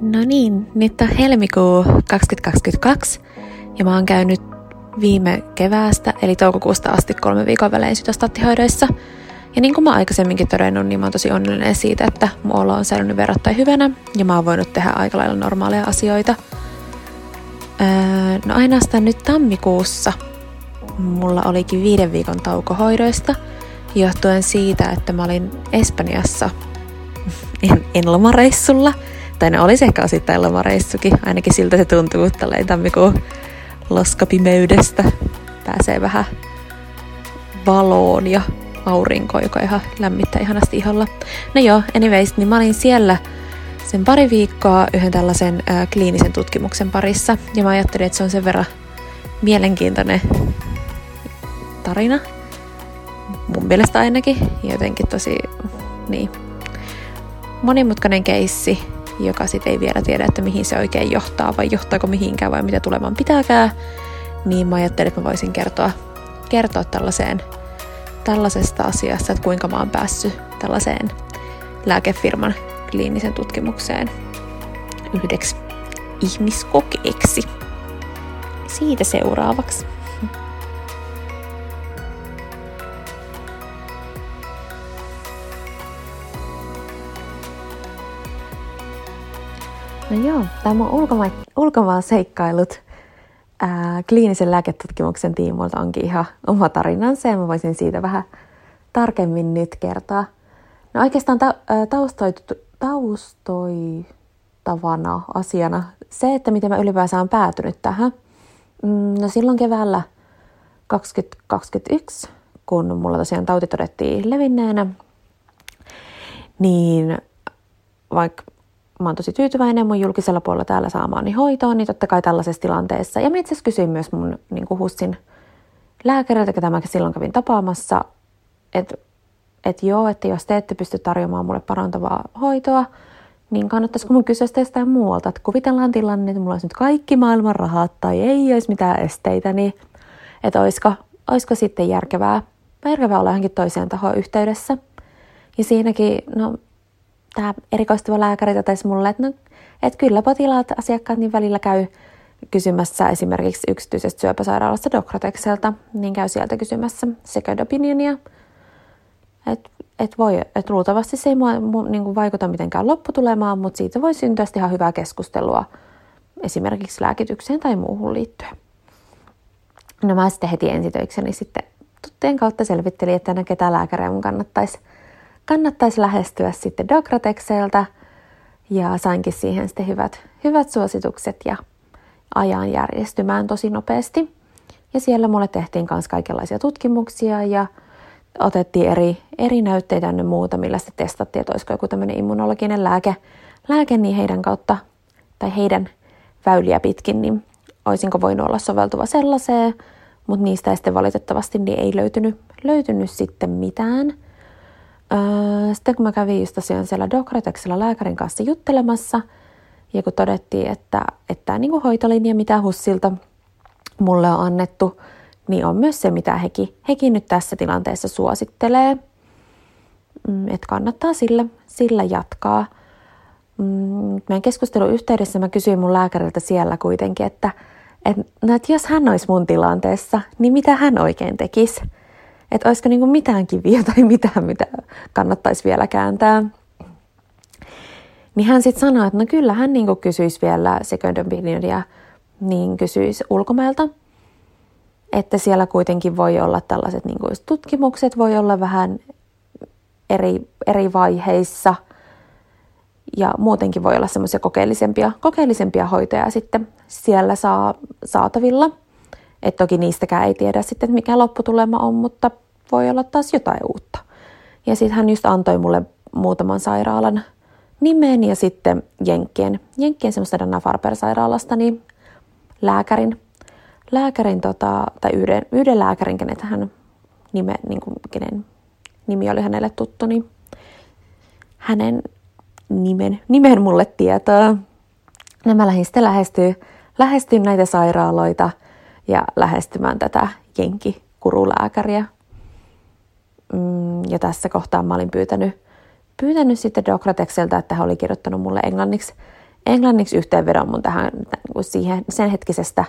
No niin, nyt on helmikuu 2022 ja mä oon käynyt viime keväästä eli toukokuusta asti kolme viikon välein sytostattihoidoissa. Ja niin kuin mä aikaisemminkin todennut, niin mä oon tosi onnellinen siitä, että mun olo on säilynyt verrattain hyvänä ja mä oon voinut tehdä aika lailla normaaleja asioita. Öö, no ainoastaan nyt tammikuussa mulla olikin viiden viikon tauko hoidoista, johtuen siitä, että mä olin Espanjassa en, en lomareissulla – ne olisi ehkä osittain lomareissukin, ainakin siltä se tuntuu tälleen tammikuun loskapimeydestä. Pääsee vähän valoon ja aurinkoon, joka ihan lämmittää ihanasti iholla. No joo, anyways, niin mä olin siellä sen pari viikkoa yhden tällaisen ää, kliinisen tutkimuksen parissa. Ja mä ajattelin, että se on sen verran mielenkiintoinen tarina. Mun mielestä ainakin. Jotenkin tosi niin, monimutkainen keissi joka sitten ei vielä tiedä, että mihin se oikein johtaa vai johtaako mihinkään vai mitä tulemaan pitääkään, niin mä ajattelin, että mä voisin kertoa, kertoa tällaiseen, tällaisesta asiasta, että kuinka mä oon päässyt tällaiseen lääkefirman kliinisen tutkimukseen yhdeksi ihmiskokeeksi. Siitä seuraavaksi. No joo, tämä on ulkoma- ulkomaan seikkailut ää, kliinisen lääketutkimuksen tiimoilta onkin ihan oma tarinansa ja mä voisin siitä vähän tarkemmin nyt kertoa. No oikeastaan ta- taustoitavana asiana se, että miten mä ylipäänsä on päätynyt tähän. Mm, no silloin keväällä 2021, kun mulla tosiaan tauti todettiin levinneenä, niin vaikka mä oon tosi tyytyväinen mun julkisella puolella täällä saamaani hoitoon, niin totta kai tällaisessa tilanteessa. Ja mä itse kysyin myös mun niin kuin HUSin lääkäriltä, ketä mä silloin kävin tapaamassa, että et joo, että jos te ette pysty tarjoamaan mulle parantavaa hoitoa, niin kannattaisiko mun kysyä sitä muualta, että kuvitellaan tilanne, että mulla olisi nyt kaikki maailman rahat tai ei olisi mitään esteitä, niin että olisiko, olisiko sitten järkevää, järkevää olla johonkin toiseen tahoon yhteydessä. Ja siinäkin, no tämä erikoistuva lääkäri totesi mulle, että, no, että kyllä potilaat, asiakkaat niin välillä käy kysymässä esimerkiksi yksityisestä syöpäsairaalasta Docrotexelta, niin käy sieltä kysymässä second opinionia. Että et voi, et luultavasti se ei mua, mu, niin kuin vaikuta mitenkään lopputulemaan, mutta siitä voi syntyä ihan hyvää keskustelua esimerkiksi lääkitykseen tai muuhun liittyen. No mä sitten heti ensitöikseni sitten tuttujen kautta selvittelin, että no ketä lääkäriä mun kannattaisi kannattaisi lähestyä sitten Docratexelta ja sainkin siihen sitten hyvät, hyvät suositukset ja ajan järjestymään tosi nopeasti. Ja siellä mulle tehtiin myös kaikenlaisia tutkimuksia ja otettiin eri, eri näytteitä ja muuta, millä sitten testattiin, että olisiko joku tämmöinen immunologinen lääke, lääke niin heidän kautta tai heidän väyliä pitkin, niin olisinko voinut olla soveltuva sellaiseen, mutta niistä ei sitten valitettavasti niin ei löytynyt, löytynyt sitten mitään – Öö, sitten kun mä kävin just tosiaan siellä Docratexilla lääkärin kanssa juttelemassa, ja kun todettiin, että, että tämä niin hoitolinja, mitä Hussilta mulle on annettu, niin on myös se, mitä hekin, hekin nyt tässä tilanteessa suosittelee. Mm, että kannattaa sillä, sillä jatkaa. Mm, meidän keskustelun yhteydessä mä kysyin mun lääkäriltä siellä kuitenkin, että, että, no, että jos hän olisi mun tilanteessa, niin mitä hän oikein tekisi? Että olisiko niin kuin mitään kiviä tai mitään, mitä kannattaisi vielä kääntää. Niin hän sitten sanoi, että no kyllä hän niin kuin kysyisi vielä second opinionia, niin kysyisi ulkomailta. Että siellä kuitenkin voi olla tällaiset niin kuin tutkimukset, voi olla vähän eri, eri vaiheissa ja muutenkin voi olla semmoisia kokeellisempia, kokeellisempia hoitoja sitten siellä saa, saatavilla – et toki niistäkään ei tiedä sitten, mikä lopputulema on, mutta voi olla taas jotain uutta. Ja sitten hän just antoi mulle muutaman sairaalan nimen ja sitten Jenkkien, Jenkkien semmoista Dana Farber-sairaalasta, niin lääkärin, lääkärin tota, tai yhden, yhden lääkärin, kenet hän nime, niin kuin, kenen nimi oli hänelle tuttu, niin hänen nimen, nimen mulle tietoa. Nämä lähdin sitten lähestyä näitä sairaaloita – ja lähestymään tätä jenkikurulääkäriä. Mm, ja tässä kohtaa mä olin pyytänyt, pyytänyt sitten Docratexelta, että hän oli kirjoittanut mulle englanniksi, englanniksi yhteenvedon mun tähän niin siihen, sen hetkisestä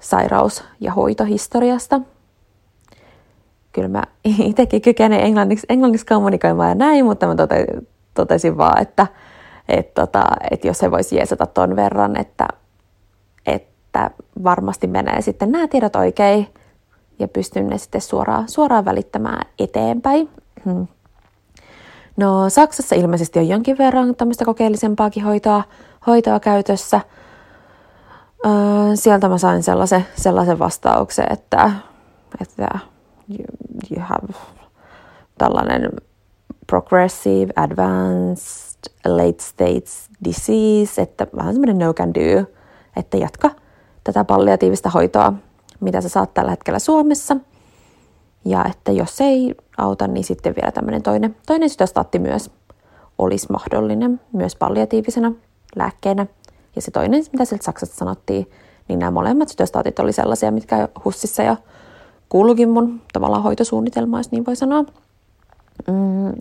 sairaus- ja hoitohistoriasta. Kyllä mä itsekin kykenen englanniksi, englanniksi kommunikoimaan ja näin, mutta mä tote, totesin vaan, että, että, tota, että jos he voisi jeesata ton verran, että, että varmasti menee sitten nämä tiedot oikein ja pystyn ne sitten suoraan, suoraan välittämään eteenpäin. Hmm. No Saksassa ilmeisesti on jonkin verran tämmöistä kokeellisempaakin hoitoa, hoitoa käytössä. Öö, sieltä mä sain sellaisen, sellaisen vastauksen, että, että you, you have tällainen progressive, advanced, late stage disease, että vähän semmoinen no can do, että jatka tätä palliatiivista hoitoa, mitä sä saat tällä hetkellä Suomessa. Ja että jos ei auta, niin sitten vielä tämmöinen toinen, toinen sytostaatti myös olisi mahdollinen, myös palliatiivisena lääkkeenä. Ja se toinen, mitä sieltä Saksasta sanottiin, niin nämä molemmat sytostaatit oli sellaisia, mitkä hussissa jo kuulukin mun tavallaan hoitosuunnitelma, jos niin voi sanoa. Mm.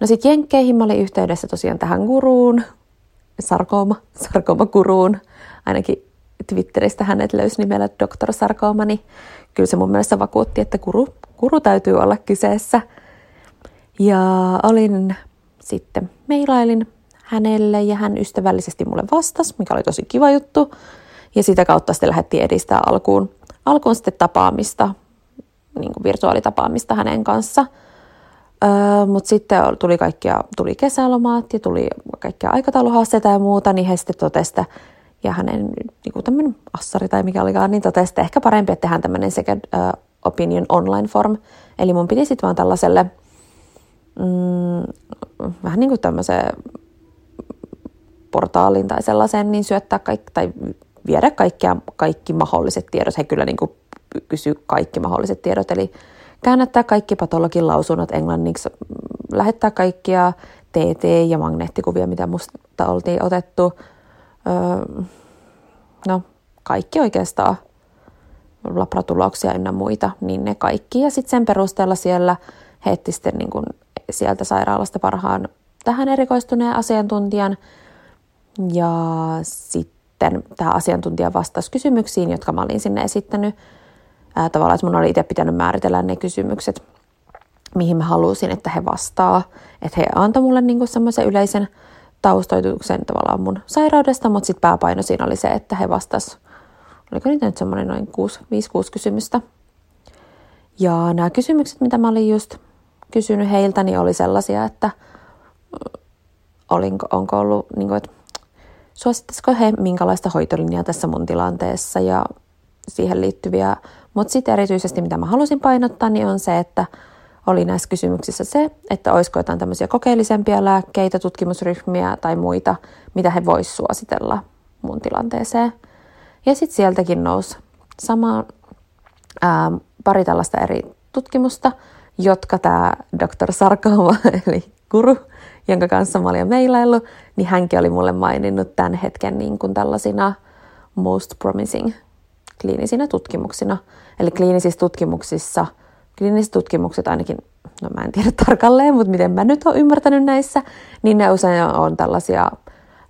No sitten Jenkkeihin mä olin yhteydessä tosiaan tähän guruun, sarkooma, sarkooma-guruun. Ainakin Twitteristä hänet löysi nimellä Dr. Sarkooma, niin kyllä se mun mielestä vakuutti, että guru, guru täytyy olla kyseessä. Ja olin sitten, meilailin hänelle ja hän ystävällisesti mulle vastasi, mikä oli tosi kiva juttu. Ja sitä kautta sitten lähdettiin edistää alkuun, alkuun sitten tapaamista, niin kuin virtuaalitapaamista hänen kanssa. Öö, Mutta sitten tuli kaikkia, tuli kesälomaat ja tuli kaikkia aikatauluhaasteita ja muuta, niin he sitten totesivat, ja hänen niin kuin tämmöinen assari tai mikä olikaan, niin totesi, että ehkä parempi, että tehdään tämmöinen second uh, opinion online form. Eli mun piti sitten vaan tällaiselle mm, vähän niin kuin tämmöiseen portaalin tai sellaisen, niin syöttää kaikki, tai viedä kaikkia, kaikki mahdolliset tiedot. He kyllä niin kuin kysy kaikki mahdolliset tiedot, eli käännättää kaikki patologin lausunnot englanniksi, lähettää kaikkia TT- ja magneettikuvia, mitä musta oltiin otettu. Öö, no, kaikki oikeastaan labratuloksia ynnä muita, niin ne kaikki. Ja sitten sen perusteella siellä heitti sitten niin kuin sieltä sairaalasta parhaan tähän erikoistuneen asiantuntijan. Ja sitten tämä asiantuntija vastasi kysymyksiin, jotka mä olin sinne esittänyt. Ää, tavallaan, että mun oli itse pitänyt määritellä ne kysymykset, mihin mä halusin, että he vastaa. Että he antoivat mulle niin semmoisen yleisen taustoituksen tavallaan mun sairaudesta, mutta sitten pääpaino siinä oli se, että he vastas, oliko niitä nyt semmoinen noin 5-6 kysymystä. Ja nämä kysymykset, mitä mä olin just kysynyt heiltä, niin oli sellaisia, että olinko, onko ollut, niin kuin, että suosittaisiko he minkälaista hoitolinjaa tässä mun tilanteessa ja siihen liittyviä. Mutta sitten erityisesti, mitä mä halusin painottaa, niin on se, että oli näissä kysymyksissä se, että olisiko jotain tämmöisiä kokeellisempia lääkkeitä, tutkimusryhmiä tai muita, mitä he voisivat suositella mun tilanteeseen. Ja sitten sieltäkin nousi sama ää, pari tällaista eri tutkimusta, jotka tämä Dr. Sarkova, eli guru, jonka kanssa mä olin meilaillut, niin hänkin oli mulle maininnut tämän hetken niin kuin tällaisina most promising kliinisinä tutkimuksina. Eli kliinisissä tutkimuksissa – kliiniset tutkimukset ainakin, no mä en tiedä tarkalleen, mutta miten mä nyt oon ymmärtänyt näissä, niin ne usein on tällaisia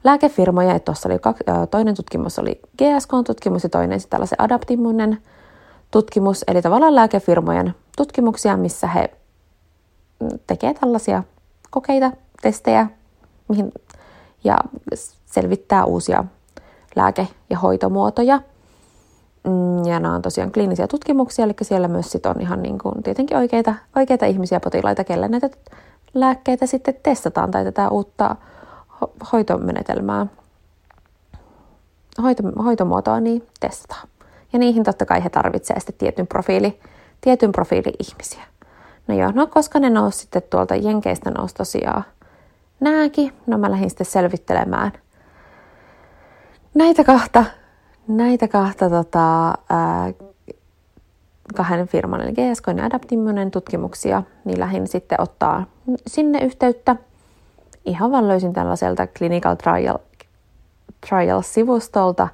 lääkefirmoja, että tuossa oli kaksi, toinen tutkimus oli GSK-tutkimus ja toinen sitten tällaisen adaptimmuinen tutkimus, eli tavallaan lääkefirmojen tutkimuksia, missä he tekee tällaisia kokeita, testejä, mihin, ja selvittää uusia lääke- ja hoitomuotoja. Mm, ja nämä on tosiaan kliinisiä tutkimuksia, eli siellä myös sit on ihan niin kuin tietenkin oikeita, oikeita ihmisiä, potilaita, kelle näitä lääkkeitä sitten testataan tai tätä uutta ho- hoitomenetelmää, hoito, hoitomuotoa niin testataan. Ja niihin totta kai he tarvitsevat sitten tietyn profiili, tietyn profiili ihmisiä. No joo, no koska ne nousi sitten tuolta Jenkeistä nousi tosiaan nääkin, no mä lähdin sitten selvittelemään näitä kahta näitä kahta tota, ää, kahden firman, eli GSK ja Adaptimmonen tutkimuksia, niin lähdin sitten ottaa sinne yhteyttä. Ihan vaan löysin tällaiselta Clinical Trial, Trial-sivustolta,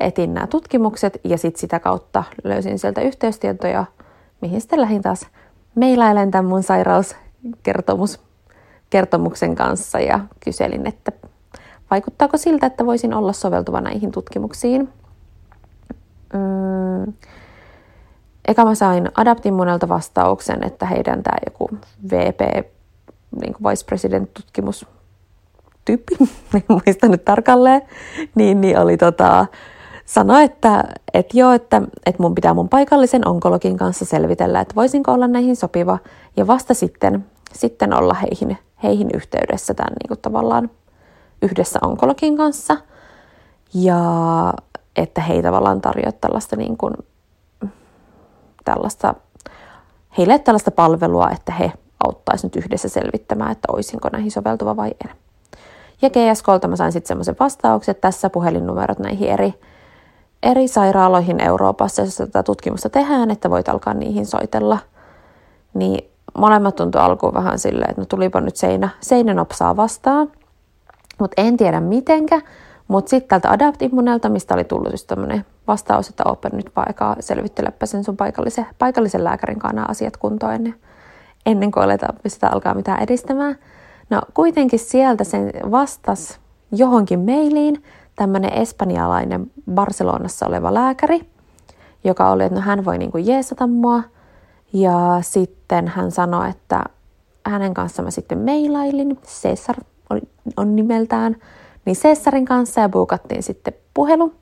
etin nämä tutkimukset ja sitten sitä kautta löysin sieltä yhteystietoja, mihin sitten lähdin taas meilailen tämän mun sairauskertomus kertomuksen kanssa ja kyselin, että vaikuttaako siltä, että voisin olla soveltuva näihin tutkimuksiin. Mm. Eka mä sain Adaptimmunelta vastauksen, että heidän tämä joku VP, niin kuin Vice President tutkimus tyyppi, en muista nyt tarkalleen, niin, niin oli tota, sanoi, että, että joo, että, että mun pitää mun paikallisen onkologin kanssa selvitellä, että voisinko olla näihin sopiva ja vasta sitten, sitten olla heihin, heihin yhteydessä tämän niin kuin tavallaan yhdessä onkologin kanssa ja että he tavallaan tarjoavat tällaista, niin kuin, tällaista, heille tällaista palvelua, että he auttaisivat nyt yhdessä selvittämään, että olisinko näihin soveltuva vai en. Ja GSKlta mä sain sitten semmoisen vastauksen, että tässä puhelinnumerot näihin eri, eri sairaaloihin Euroopassa, jossa tätä tutkimusta tehdään, että voit alkaa niihin soitella. Niin molemmat tuntui alkuun vähän silleen, että no tulipa nyt seinä, seinä nopsaa vastaan. Mutta en tiedä mitenkä. Mutta sitten tältä Adapt mistä oli tullut just tämmöinen vastaus, että open nyt vaikka selvittelepä sen sun paikallisen, paikallisen lääkärin kanssa asiat kuntoon ennen, ennen kuin aletaan sitä alkaa mitään edistämään. No kuitenkin sieltä sen vastas johonkin mailiin tämmöinen espanjalainen Barcelonassa oleva lääkäri, joka oli, että no hän voi niin kuin jeesata mua. Ja sitten hän sanoi, että hänen kanssa mä sitten mailailin, Cesar on nimeltään, niin Cessarin kanssa ja buukattiin sitten puhelu.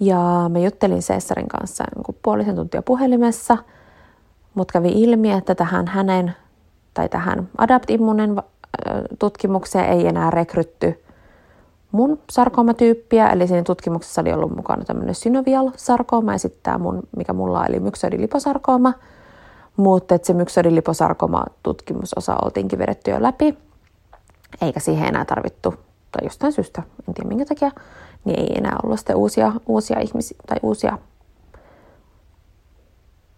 Ja mä juttelin Cessarin kanssa niin puolisen tuntia puhelimessa, mutta kävi ilmi, että tähän hänen tai tähän Adaptimmunen tutkimukseen ei enää rekrytty mun sarkoomatyyppiä, eli siinä tutkimuksessa oli ollut mukana tämmöinen synovial-sarkooma ja sitten tämä mun, mikä mulla oli myksodiliposarkooma, mutta se myksodiliposarkooma-tutkimusosa oltiinkin vedetty jo läpi, eikä siihen enää tarvittu, tai jostain syystä, en tiedä minkä takia, niin ei enää ollut sitten uusia, uusia ihmisiä tai uusia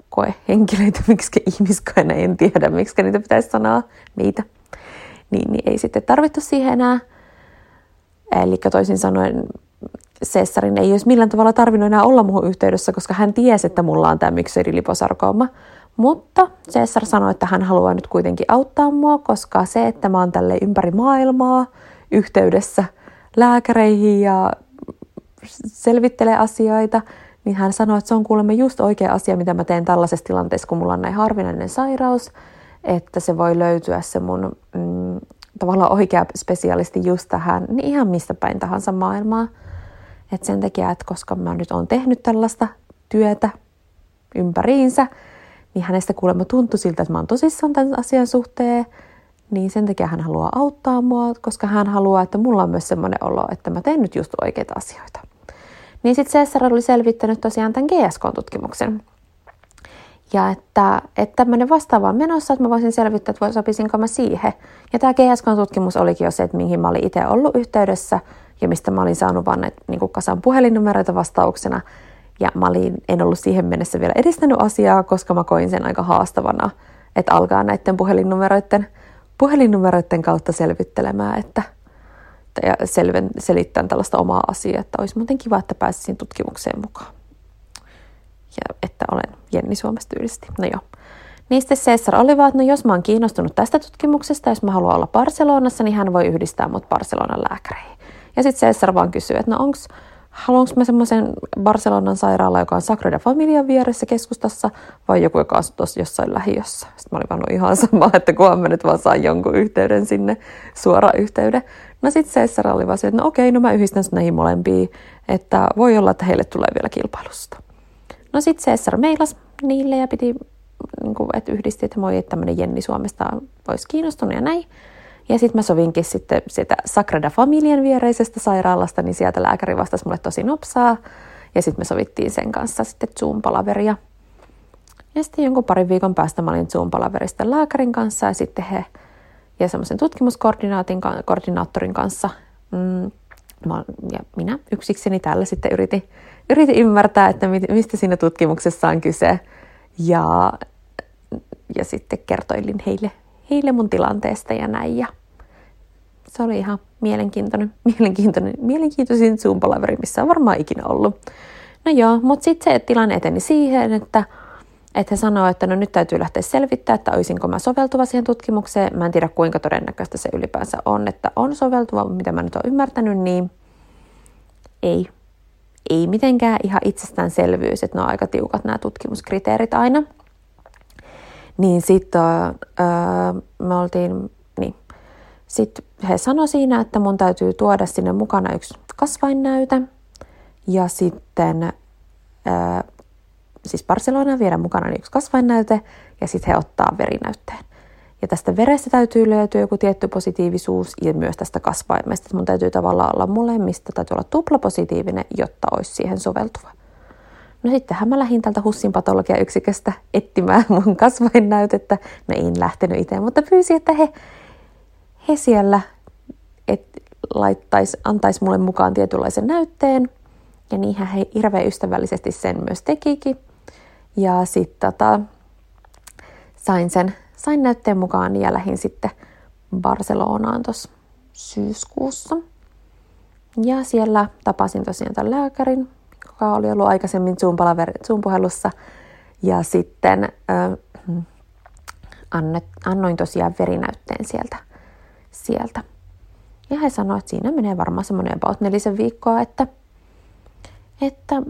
koehenkilöitä, miksi ihmiskoena, en tiedä, miksi niitä pitäisi sanoa, meitä niin, niin ei sitten tarvittu siihen enää. Eli toisin sanoen Cessarin ei olisi millään tavalla tarvinnut enää olla muuhun yhteydessä, koska hän tiesi, että mulla on tämä myksydiliposarkooma. Mutta Cesar sanoi, että hän haluaa nyt kuitenkin auttaa mua, koska se, että mä oon tälle ympäri maailmaa yhteydessä lääkäreihin ja selvittelee asioita, niin hän sanoi, että se on kuulemma just oikea asia, mitä mä teen tällaisessa tilanteessa, kun mulla on näin harvinainen sairaus – että se voi löytyä se mun mm, tavallaan oikea spesialisti just tähän, niin ihan mistä päin tahansa maailmaa. Et sen takia, että koska mä nyt on tehnyt tällaista työtä ympäriinsä, niin hänestä kuulemma tuntui siltä, että mä oon tosissaan tämän asian suhteen, niin sen takia hän haluaa auttaa mua, koska hän haluaa, että mulla on myös semmoinen olo, että mä teen nyt just oikeita asioita. Niin sitten Cesar oli selvittänyt tosiaan tämän GSK-tutkimuksen. Ja että, että tämmöinen vastaava on menossa, että mä voisin selvittää, että sopisinko mä siihen. Ja tämä GSK-tutkimus olikin jo se, että mihin mä olin itse ollut yhteydessä ja mistä mä olin saanut vaan näitä niin kasan puhelinnumeroita vastauksena. Ja mä olin, en ollut siihen mennessä vielä edistänyt asiaa, koska mä koin sen aika haastavana, että alkaa näiden puhelinnumeroiden, puhelinnumeroiden kautta selvittelemään, että ja selven, selittämään tällaista omaa asiaa, että olisi muuten kiva, että pääsisin tutkimukseen mukaan ja että olen Jenni Suomesta tyylisesti. No joo. Niin sitten Cesar oli vaan, että no jos mä oon kiinnostunut tästä tutkimuksesta, jos mä haluan olla Barcelonassa, niin hän voi yhdistää mut Barcelonan lääkäreihin. Ja sitten Cesar vaan kysyy, että no onks, haluanko mä semmoisen Barcelonan sairaala, joka on Sagrada Familian vieressä keskustassa, vai joku, joka asuu tuossa jossain lähiössä. Sitten mä olin vaan no ihan sama, että kunhan mä nyt vaan saan jonkun yhteyden sinne, suora yhteyden. No sitten Cesar oli vaan se, että no okei, no mä yhdistän näihin molempiin, että voi olla, että heille tulee vielä kilpailusta. No sitten Cesar meilas niille ja piti, niin kuin, että yhdisti, että moi, että tämmöinen Jenni Suomesta olisi kiinnostunut ja näin. Ja sitten mä sovinkin sitten sitä Sagrada Familien viereisestä sairaalasta, niin sieltä lääkäri vastasi mulle tosi nopsaa. Ja sitten me sovittiin sen kanssa sitten Zoom-palaveria. Ja sitten jonkun parin viikon päästä mä olin Zoom-palaverista lääkärin kanssa ja sitten he ja semmoisen tutkimuskoordinaattorin kanssa. Mm, mä, ja minä yksikseni täällä sitten yritin yritin ymmärtää, että mistä siinä tutkimuksessa on kyse. Ja, ja sitten kertoilin heille, heille mun tilanteesta ja näin. Ja se oli ihan mielenkiintoinen, mielenkiintoinen, mielenkiintoisin Zoom-palaveri, missä on varmaan ikinä ollut. No joo, mutta sitten se tilanne eteni siihen, että että he sanoo, että no nyt täytyy lähteä selvittää, että olisinko mä soveltuva siihen tutkimukseen. Mä en tiedä kuinka todennäköistä se ylipäänsä on, että on soveltuva, mitä mä nyt olen ymmärtänyt, niin ei. Ei mitenkään ihan itsestäänselvyys, että ne on aika tiukat nämä tutkimuskriteerit aina. Niin sitten öö, me oltiin, niin. Sitten he sanoi siinä, että mun täytyy tuoda sinne mukana yksi kasvainnäyte ja sitten öö, siis Barcelonaan viedä mukana yksi kasvainnäyte ja sitten he ottaa verinäytteen. Ja tästä verestä täytyy löytyä joku tietty positiivisuus ja myös tästä kasvaimesta. Mun täytyy tavallaan olla molemmista, täytyy olla tuplapositiivinen, jotta olisi siihen soveltuva. No sittenhän mä lähdin tältä Hussin patologiayksiköstä etsimään mun kasvainnäytettä. No en lähtenyt itse, mutta pyysin, että he, he siellä et, laittaisi, antaisi mulle mukaan tietynlaisen näytteen. Ja niinhän he hirveän ystävällisesti sen myös tekikin. Ja sitten tota, sain sen sain näytteen mukaan ja lähdin sitten Barcelonaan tuossa syyskuussa. Ja siellä tapasin tosiaan tämän lääkärin, joka oli ollut aikaisemmin Zoom-puhelussa. Ja sitten äh, annet, annoin tosiaan verinäytteen sieltä. sieltä. Ja he sanoivat, että siinä menee varmaan semmoinen about nelisen viikkoa, että, että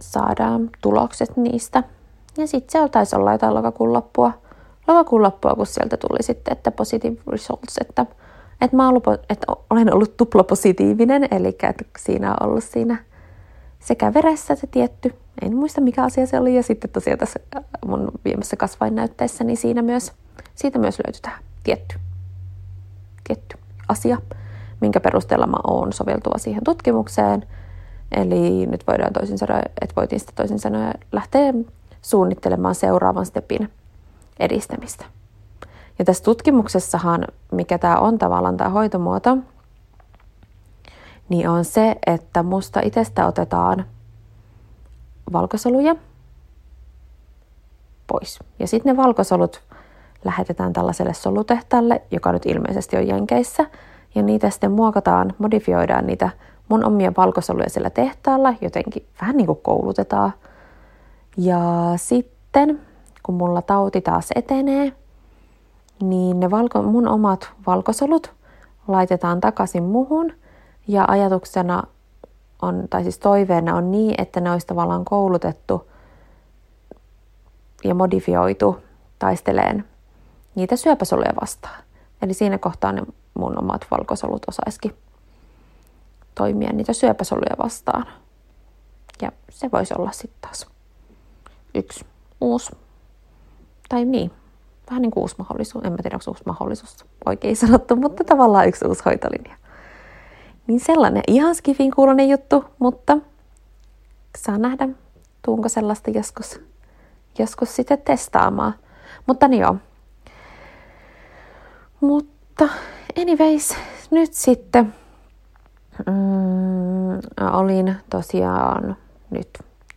saadaan tulokset niistä ja sitten se taisi olla jotain lokakuun loppua, lokakuun loppua, kun sieltä tuli sitten, että positive results, että, että, mä ollut, että olen ollut tuplapositiivinen, eli että siinä on ollut siinä sekä veressä se tietty, en muista mikä asia se oli, ja sitten tosiaan tässä mun viemässä kasvainnäytteessä, niin siinä myös, siitä myös löytyi tämä tietty, tietty asia, minkä perusteella mä oon soveltuva siihen tutkimukseen. Eli nyt voidaan toisin sanoen, että voitiin sitten toisin sanoen lähteä suunnittelemaan seuraavan stepin edistämistä. Ja tässä tutkimuksessahan, mikä tämä on tavallaan tämä hoitomuoto, niin on se, että musta itsestä otetaan valkosoluja pois. Ja sitten ne valkosolut lähetetään tällaiselle solutehtaalle, joka nyt ilmeisesti on Jenkeissä, ja niitä sitten muokataan, modifioidaan niitä mun omia valkosoluja sillä tehtaalla, jotenkin vähän niin kuin koulutetaan – ja sitten, kun mulla tauti taas etenee, niin ne valko, mun omat valkosolut laitetaan takaisin muhun. Ja ajatuksena on, tai siis toiveena on niin, että ne olisi tavallaan koulutettu ja modifioitu taisteleen niitä syöpäsoluja vastaan. Eli siinä kohtaa ne mun omat valkosolut osaisikin toimia niitä syöpäsoluja vastaan. Ja se voisi olla sitten taas yksi uusi, tai niin, vähän niin kuin uusi mahdollisuus, en mä tiedä, onko uusi mahdollisuus oikein sanottu, mutta tavallaan yksi uusi hoitolinja. Niin sellainen ihan skifin kuulonen juttu, mutta saa nähdä, tuunko sellaista joskus, joskus sitten testaamaan. Mutta niin joo. Mutta anyways, nyt sitten mm, olin tosiaan nyt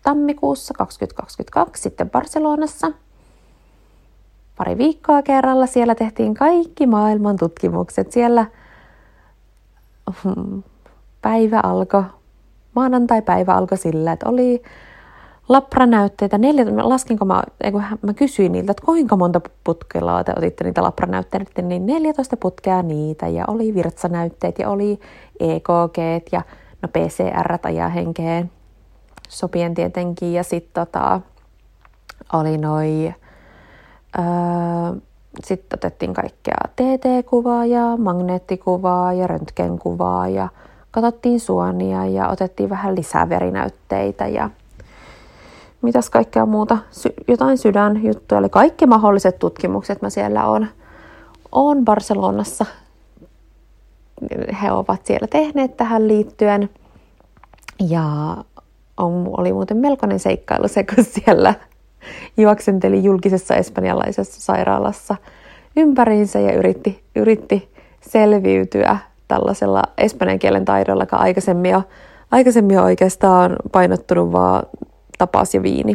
tammikuussa 2022 sitten Barcelonassa. Pari viikkoa kerralla siellä tehtiin kaikki maailman tutkimukset. Siellä päivä alkoi, maanantai-päivä alkoi sillä, että oli lapranäytteitä, neljä, laskinko mä, mä kysyin niiltä, että kuinka monta putkella te otitte niitä lapranäytteitä, niin 14 putkea niitä, ja oli virtsanäytteet, ja oli EKG, ja no PCR ajahenkeen, sopien tietenkin. Ja sitten tota, oli noi, öö, sitten otettiin kaikkea TT-kuvaa ja magneettikuvaa ja röntgenkuvaa ja katsottiin suonia ja otettiin vähän lisää verinäytteitä ja mitäs kaikkea muuta, Sy- jotain sydänjuttuja, eli kaikki mahdolliset tutkimukset mä siellä on, on Barcelonassa. He ovat siellä tehneet tähän liittyen. Ja on, oli muuten melkoinen seikkailu se, kun siellä juoksenteli julkisessa espanjalaisessa sairaalassa ympäriinsä ja yritti, yritti selviytyä tällaisella espanjan kielen taidolla, joka aikaisemmin, jo, aikaisemmin jo oikeastaan painottunut vaan tapas ja viini.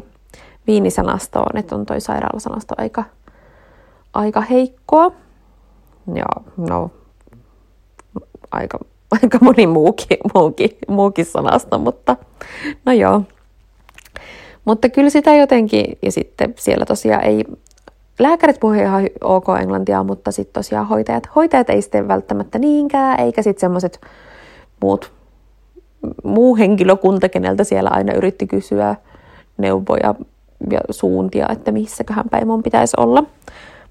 Viinisanastoon, että on toi sairaalasanasto aika, aika heikkoa. Ja no, aika aika moni muukin, muukin, muukin sanasta, mutta no joo. Mutta kyllä sitä jotenkin, ja sitten siellä tosiaan ei, lääkärit puhuivat ihan ok englantia, mutta sitten tosiaan hoitajat, hoitajat ei sitten välttämättä niinkään, eikä sitten semmoiset muut, muu henkilökunta, keneltä siellä aina yritti kysyä neuvoja ja suuntia, että missäköhän päin mun pitäisi olla.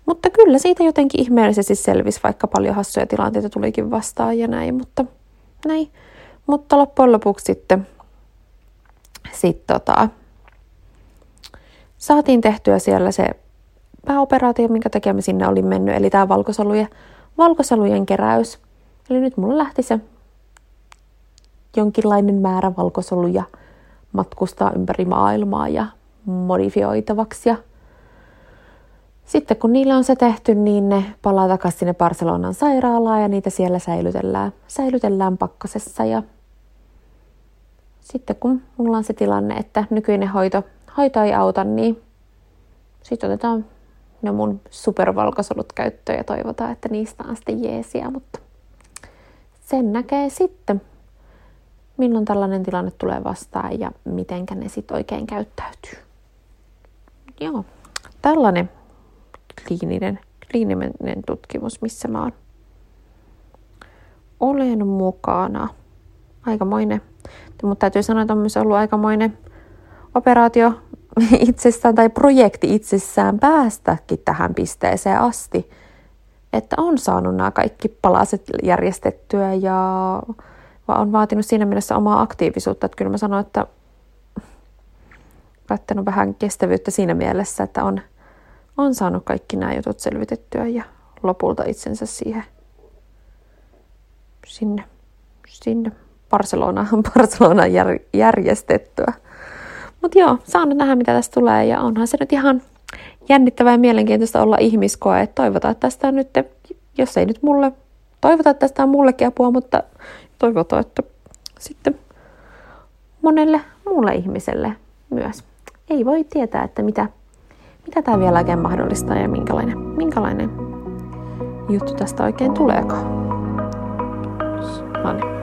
Mutta kyllä siitä jotenkin ihmeellisesti selvisi, vaikka paljon hassuja tilanteita tulikin vastaan ja näin, mutta näin. Mutta loppujen lopuksi sitten sit tota, saatiin tehtyä siellä se pääoperaatio, minkä takia me sinne olin mennyt, eli tämä valkosolujen, valkosolujen keräys. Eli nyt mulla lähti se jonkinlainen määrä valkosoluja matkustaa ympäri maailmaa ja modifioitavaksi. Ja sitten kun niillä on se tehty, niin ne palaa takaisin sinne Barcelonan sairaalaan ja niitä siellä säilytellään, säilytellään pakkasessa. Ja sitten kun mulla on se tilanne, että nykyinen hoito, hoito ei auta, niin sitten otetaan ne mun supervalkosolut käyttöön ja toivotaan, että niistä on sitten jeesiä, mutta sen näkee sitten, milloin tällainen tilanne tulee vastaan ja mitenkä ne sitten oikein käyttäytyy. Joo, tällainen kliininen, kliininen tutkimus, missä mä oon. olen mukana. Aikamoinen. Mutta täytyy sanoa, että on myös ollut aikamoinen operaatio itsessään tai projekti itsessään päästäkin tähän pisteeseen asti, että on saanut nämä kaikki palaset järjestettyä ja on vaatinut siinä mielessä omaa aktiivisuutta. Että kyllä mä sanoin, että kattanut vähän kestävyyttä siinä mielessä, että on, on saanut kaikki nämä jutut selvitettyä ja lopulta itsensä siihen sinne, sinne Barcelona, Barcelona jär, järjestettyä. Mutta joo, saan nyt nähdä mitä tästä tulee ja onhan se nyt ihan jännittävää ja mielenkiintoista olla ihmiskoe. Et toivotaan, että tästä on nyt, jos ei nyt mulle, toivotaan, että tästä on mullekin apua, mutta toivotaan, että sitten monelle muulle ihmiselle myös. Ei voi tietää, että mitä, mitä tämä vielä oikein mahdollistaa ja minkälainen, minkälainen juttu tästä oikein tuleekaan. No niin.